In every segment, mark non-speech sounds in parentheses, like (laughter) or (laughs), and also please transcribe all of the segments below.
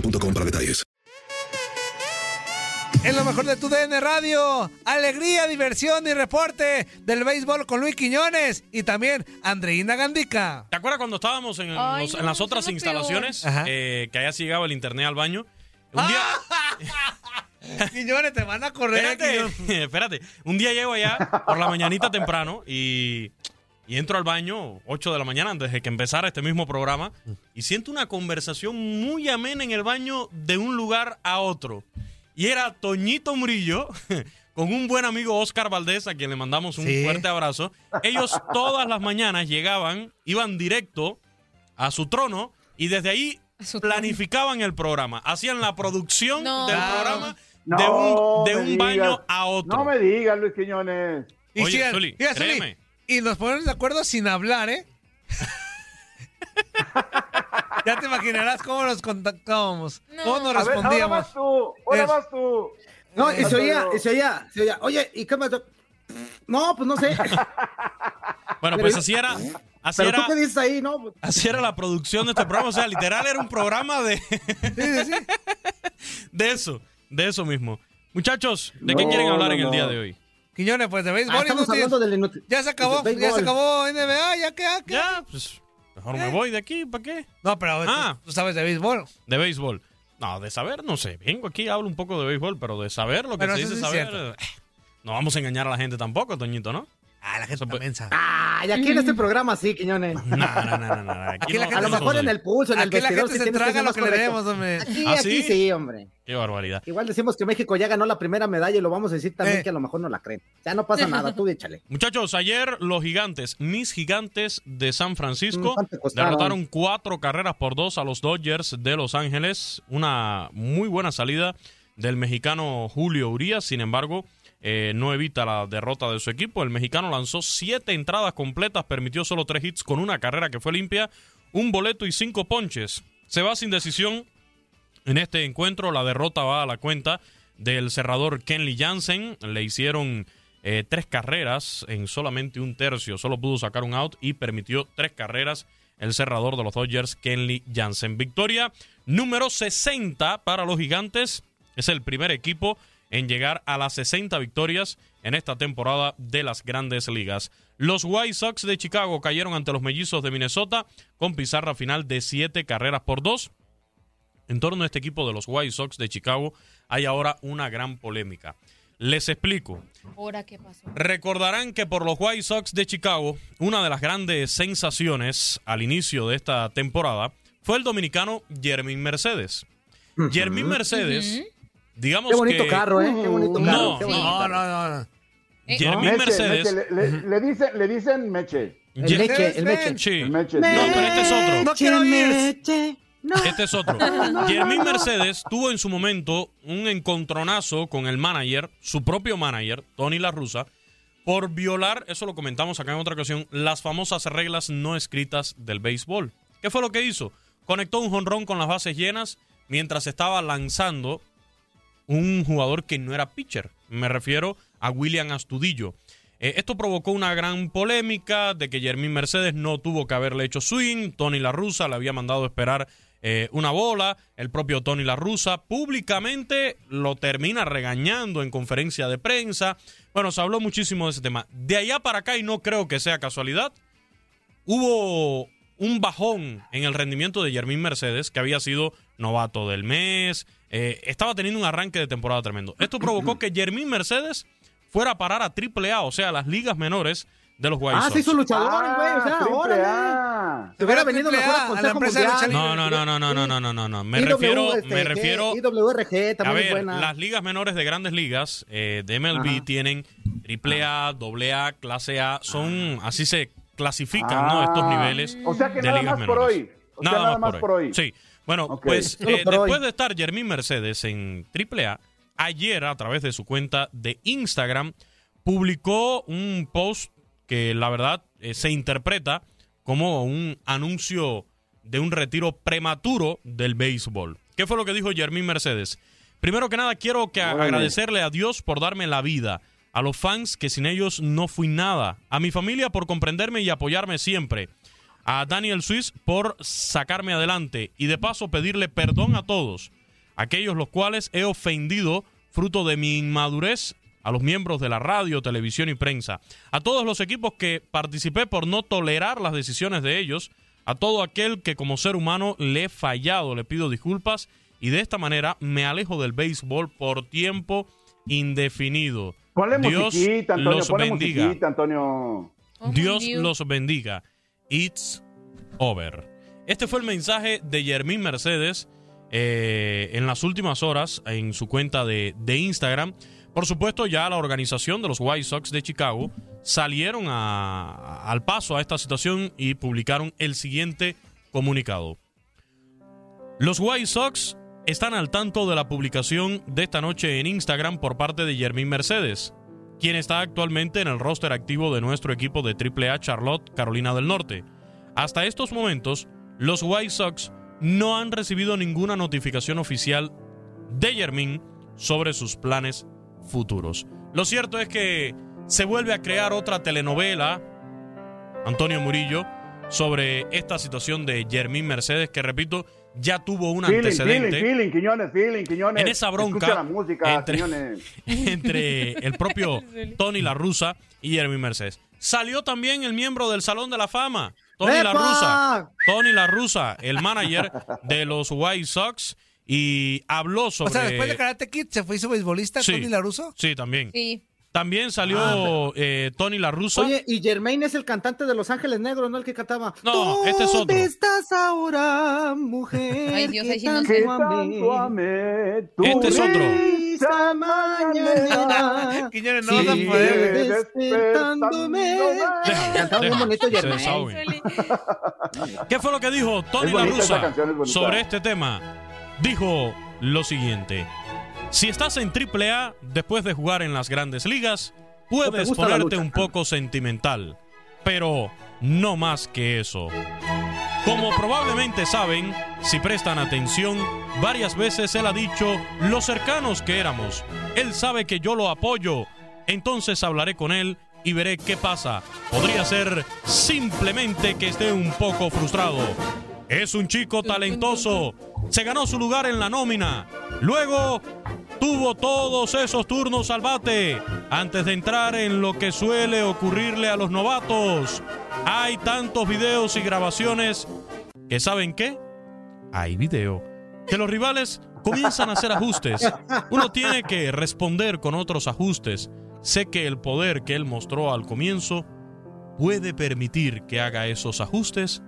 boostmobile.com para detalles. Es lo mejor de tu DN Radio. Alegría, diversión y reporte del béisbol con Luis Quiñones y también Andreina Gandica. ¿Te acuerdas cuando estábamos en, Ay, los- no, en las eso otras es lo instalaciones? eh, que allá sí llegaba el internet al baño. Un día. (laughs) Quiñones, te van a correr. (laughs) Espérate. Un día llego allá por la mañanita temprano y, y entro al baño 8 de la mañana antes de que empezara este mismo programa y siento una conversación muy amena en el baño de un lugar a otro. Y era Toñito Murillo (laughs) con un buen amigo Oscar Valdés, a quien le mandamos un Sí. fuerte abrazo. Ellos todas las mañanas llegaban, iban directo a su trono y desde ahí planificaban el programa. Hacían la producción No. del programa No de un, de un baño a otro. No me digas, Luis Quiñones. Y Oye, créeme. Y nos ponemos de acuerdo sin hablar, ¿eh? (laughs) ya te imaginarás cómo nos contactábamos, cómo nos A ver, ahora respondíamos. vas tú, ahora vas tú. No, y se oía, y se oía, se oía. Oye, ¿y qué me to- No, pues no sé. (laughs) Bueno, pues así era. Así Pero era, tú qué dices ahí, ¿no? así era la producción de este programa. O sea, literal era un programa de. (laughs) de eso, de eso mismo. Muchachos, ¿de qué No, quieren hablar no, en el no. día de hoy? Quiñones, pues de béisbol. Ah, estamos inútil. hablando del inútil. Ya se acabó, ya se acabó NBA, ya que, ya que. Ya, pues mejor me voy de aquí, ¿para qué? No, pero Ah. tú, tú sabes de béisbol. De béisbol. No, de saber, no sé. Vengo aquí, hablo un poco de béisbol, pero de saber lo que Pero se dice sí saber. cierto. eh, No vamos a engañar a la gente tampoco, Toñito, ¿no? Ah, la gente pues- mensa. Ah, y aquí en este programa sí, Quiñones. No, no, no, no, no. (laughs) Aquí, no- A lo mejor en el pulso, en el Aquí la gente se traga lo que le hombre. Aquí, ¿Ah, aquí sí? sí, hombre. Qué barbaridad. Igual decimos que México ya ganó la primera medalla y lo vamos a decir también Eh. que a lo mejor no la creen. Ya no pasa (laughs) nada, tú échale. Muchachos, ayer los gigantes, mis gigantes de San Francisco, Mm, derrotaron cuatro carreras por dos a los Dodgers de Los Ángeles. Una muy buena salida del mexicano Julio Urias. Sin embargo, eh, no evita la derrota de su equipo. El mexicano lanzó siete entradas completas, permitió solo tres hits con una carrera que fue limpia, un boleto y cinco ponches. Se va sin decisión en este encuentro. La derrota va a la cuenta del cerrador Kenley Jansen. Le hicieron eh, tres carreras en solamente un tercio. Solo pudo sacar un out y permitió tres carreras el cerrador de los Dodgers, Kenley Jansen. Victoria número 60 para los gigantes. Es el primer equipo en llegar a las 60 victorias en esta temporada de las grandes ligas. Los White Sox de Chicago cayeron ante los mellizos de Minnesota con pizarra final de 7 carreras por 2. En torno a este equipo de los White Sox de Chicago hay ahora una gran polémica. Les explico. ¿Ahora qué pasó? Recordarán que por los White Sox de Chicago, una de las grandes sensaciones al inicio de esta temporada fue el dominicano Jermín Mercedes. Jermín Mercedes, digamos Qué bonito que... carro, ¿eh? Qué bonito carro. No, qué bonito no, carro. no, no. Jermín Meche, Mercedes... Meche, le, le- le dicen, le dicen Meche. El Meche, el Meche. Sí. El Meche. No, pero este es otro. No quiero ir. Meche, no. Este es otro. (laughs) Jermín Mercedes tuvo en su momento un encontronazo con el manager, su propio manager, Tony La Russa, por violar, eso lo comentamos acá en otra ocasión, las famosas reglas no escritas del béisbol. ¿Qué fue lo que hizo? Conectó un jonrón con las bases llenas mientras estaba lanzando un jugador que no era pitcher. Me refiero a William Astudillo. Eh, esto provocó una gran polémica de que Jermín Mercedes no tuvo que haberle hecho swing. Tony La Russa le había mandado esperar eh, una bola. El propio Tony La Russa públicamente lo termina regañando en conferencia de prensa. Bueno, se habló muchísimo de ese tema. De allá para acá, y no creo que sea casualidad, hubo un bajón en el rendimiento de Jermín Mercedes, que había sido novato del mes, eh, estaba teniendo un arranque de temporada tremendo. Esto provocó que Jermín Mercedes fuera a parar a AAA, o sea, a las ligas menores de los White Ah, Sox. se hizo luchador, güey. O sea, triple órale. A. Te hubiera venido mejor A, a a la Consejo empresa de lucha Mundial. No, no, no, no, no, no, no, no, no, no. Me refiero, me refiero IWRG a también es ver, buena. las ligas menores de grandes ligas eh, de MLB Ajá. tienen AAA, AA, clase A, son así se clasifican, ¿no? Estos Ah, niveles O sea que de nada ligas más por menores. hoy. O sea, nada más por hoy. Sí. Bueno, pues eh, después de estar Jermín Mercedes en AAA, ayer a través de su cuenta de Instagram publicó un post que la verdad eh, se interpreta como un anuncio de un retiro prematuro del béisbol. ¿Qué fue lo que dijo Jermín Mercedes? Primero que nada, quiero que agradecerle a Dios por darme la vida, a los fans que sin ellos no fui nada, a mi familia por comprenderme y apoyarme siempre, a Daniel Swiss por sacarme adelante y de paso pedirle perdón a todos, aquellos los cuales he ofendido fruto de mi inmadurez a los miembros de la radio, televisión y prensa, a todos los equipos que participé por no tolerar las decisiones de ellos, a todo aquel que como ser humano le he fallado, le pido disculpas y de esta manera me alejo del béisbol por tiempo indefinido. Ponle Dios musiquita, Antonio. los Ponle bendiga. musiquita, Antonio. Dios los bendiga. It's over. Este fue el mensaje de Jermín Mercedes eh, en las últimas horas en su cuenta de, de Instagram. Por supuesto, ya la organización de los White Sox de Chicago salieron al paso a esta situación y publicaron el siguiente comunicado. Los White Sox están al tanto de la publicación de esta noche en Instagram por parte de Jermín Mercedes, quien está actualmente en el roster activo de nuestro equipo de AAA Charlotte, Carolina del Norte. Hasta estos momentos, los White Sox no han recibido ninguna notificación oficial de Jermín sobre sus planes futuros. Lo cierto es que se vuelve a crear otra telenovela, Antonio Murillo, sobre esta situación de Jermín Mercedes, que repito, ya tuvo un Feeling, antecedente feeling, feeling, Quiñones, feeling, Quiñones. en esa bronca Escucha la música, entre, Quiñones. (laughs) entre el propio (laughs) Tony La Russa y Jeremy Mercedes. Salió también el miembro del Salón de la Fama, Tony La ¡Epa! Russa. Tony La Russa, el manager de los White Sox, y habló sobre. O sea, después de Karate Kid se fue hizo beisbolista Sí. Tony Laruso. Sí, también. Sí. También salió eh, Tony La Russa. Oye, y Jermaine es el cantante de Los Ángeles Negros, ¿no? El que cantaba. No, este es otro. ¿Dónde estás ahora, mujer? Ay, Dios, que ahí sí no sé. Amé? Este es otro. risa mañanera. Quiñones, no vas a poder. despertándome. Cantaba bien bonito desahogue. ¿Qué fue lo que dijo Tony La Russa sobre este tema? Dijo lo siguiente: Si estás en AAA después de jugar en las grandes ligas, puedes ponerte un poco sentimental, pero no más que eso. Como probablemente saben, si prestan atención, varias veces él ha dicho lo cercanos que éramos. Él sabe que yo lo apoyo, entonces hablaré con él y veré qué pasa. Podría ser simplemente que esté un poco frustrado. Es un chico talentoso. Se ganó su lugar en la nómina. Luego tuvo todos esos turnos al bate antes de entrar en lo que suele ocurrirle a los novatos. Hay tantos videos y grabaciones que saben qué? Hay video. Que los rivales comienzan a hacer ajustes. Uno tiene que responder con otros ajustes. Sé que el poder que él mostró al comienzo puede permitir que haga esos ajustes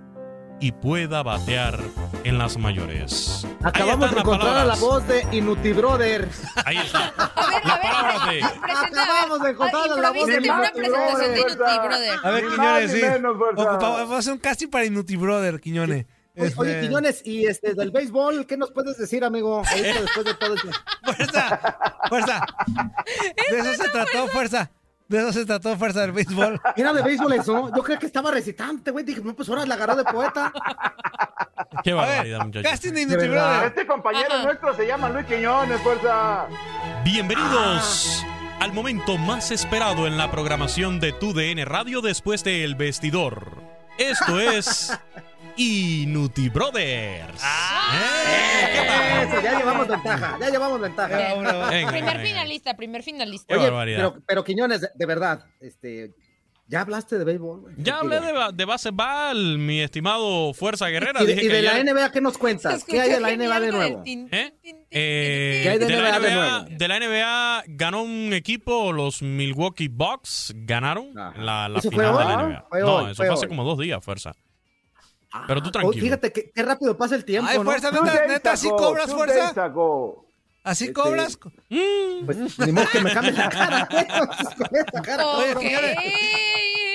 y pueda batear en las mayores. Acabamos de encontrar a la voz de Inuti Brother. Ahí está. A ver, Las palabras de Acabamos de encontrar a la voz de Improvísate una Inuti presentación de Brother. Inuti, brother. A ver, Quiñones, sí. Vamos a hacer un casting para Inuti Brother, Quiñones. Oye, Este, oye, Quiñones, y este del béisbol, ¿qué nos puedes decir, amigo? Ahorita (laughs) después de todo esto. Fuerza, fuerza. (laughs) De eso se trató, fuerza. De eso se trató, fuerza del béisbol. (laughs) Era de béisbol eso. Yo creo que estaba recitante, güey. Dije, no, pues ahora la agarró de poeta. (laughs) Qué A barbaridad, ver, muchachos. casting de. Este compañero Ajá. nuestro se llama Luis Quiñones, fuerza. Bienvenidos al momento más esperado en la programación de Tu DN Radio después de El Vestidor. Esto es Inuti Brothers. ¿Eh? ¿Qué tal? Eso, ya llevamos ventaja, ya llevamos ventaja. Venga, Primer venga. finalista, primer finalista. Qué Oye, barbaridad. pero, pero Quiñones, de, de verdad, este, ¿ya hablaste de béisbol? güey? Ya hablé de, de baseball, mi estimado Fuerza Guerrera. Y de, Dije y que de la NBA, ¿qué nos cuentas? ¿Qué hay de la NBA de nuevo? ¿Eh? Eh, ¿Qué hay de de, la NBA de NBA, nuevo? de la NBA ganó un equipo, los Milwaukee Bucks ganaron Ajá. la, la ¿Eso fue final de la NBA. Fue no, hoy, eso fue fue hace hoy. como dos días, Fuerza. Pero tú Oh, tranquilo. fíjate que, qué rápido pasa el tiempo, Ay, ¿no? fuerza, neta, days neta, ¿sí cobras fuerza? ¿Así Este, cobras? Pues ni modo que me cambie la cara, (laughs) con cara. Oye, Ok. señores,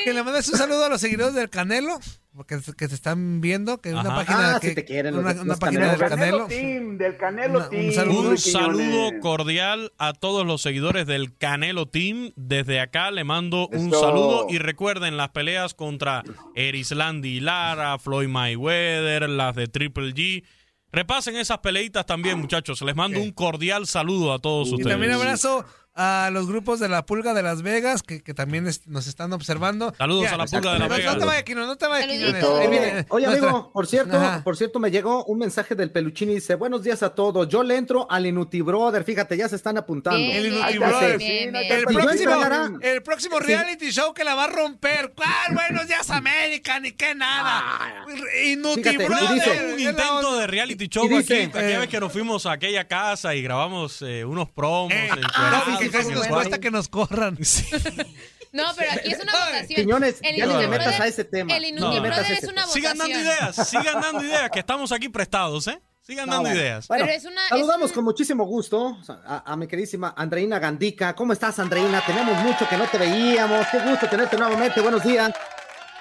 Que le mandes un saludo a los seguidores del Canelo, que se están viendo, que una Ajá. página Ah, que si te quieren, una, una los página del Canelo. Team, del Canelo Una- un Team. saludo. Un saludo cordial a todos los seguidores del Canelo Team. Desde acá le mando un saludo y recuerden las peleas contra Erislandy Lara, Floyd Mayweather, las de Triple G. Repasen esas peleitas también, muchachos. Les mando un cordial saludo a todos Y ustedes. también abrazo a los grupos de la Pulga de Las Vegas, que, que también es- nos están observando. Saludos a la Pulga de Las Vegas. No te vayas, Quino, no te vayas, viene Oye, nuestra- amigo, por cierto, Ajá. por cierto, me llegó un mensaje del peluchín y dice, buenos días a todos, yo le entro al Inuti Brother, fíjate, ya se están apuntando. Bien, El Inuti bien, bien. El próximo, entrará. el próximo reality show que la va a romper. ¿Cuál? Buenos días, América, ni qué nada. Inuti Fíjate, y Brother, dice- es un intento de reality show dice, aquí. Aquella eh, vez que nos fuimos a aquella casa y grabamos eh, unos promos. Eh, no, y que casi el nos cuesta que nos corran. (laughs) No, pero aquí es una votación. Quiñones, El ya no metas a ese tema. El No es una votación. Sigan dando ideas, sigan dando ideas, que estamos aquí prestados, ¿eh? Sigan No, dando bueno. ideas. Bueno, Pero es una- saludamos es con muchísimo gusto a, a mi queridísima Andreina Gandica. ¿Cómo estás, Andreina? Tenemos mucho que no te veíamos. Qué gusto tenerte nuevamente. Buenos días.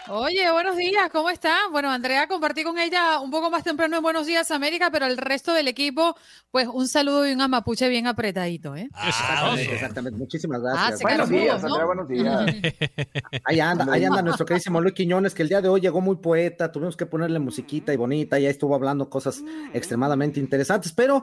Oye, buenos días, ¿cómo está? Bueno, Andrea, compartí con ella un poco más temprano en Buenos Días América, pero el resto del equipo, pues un saludo y un amapuche bien apretadito, ¿eh? Exactamente, exactamente. Muchísimas Ah, gracias. Buenos días, mudo, ¿no? Andrea, buenos días. Ahí anda, ahí anda nuestro queridísimo Luis Quiñones, que el día de hoy llegó muy poeta. Tuvimos que ponerle musiquita y bonita. Ya estuvo hablando cosas extremadamente interesantes, pero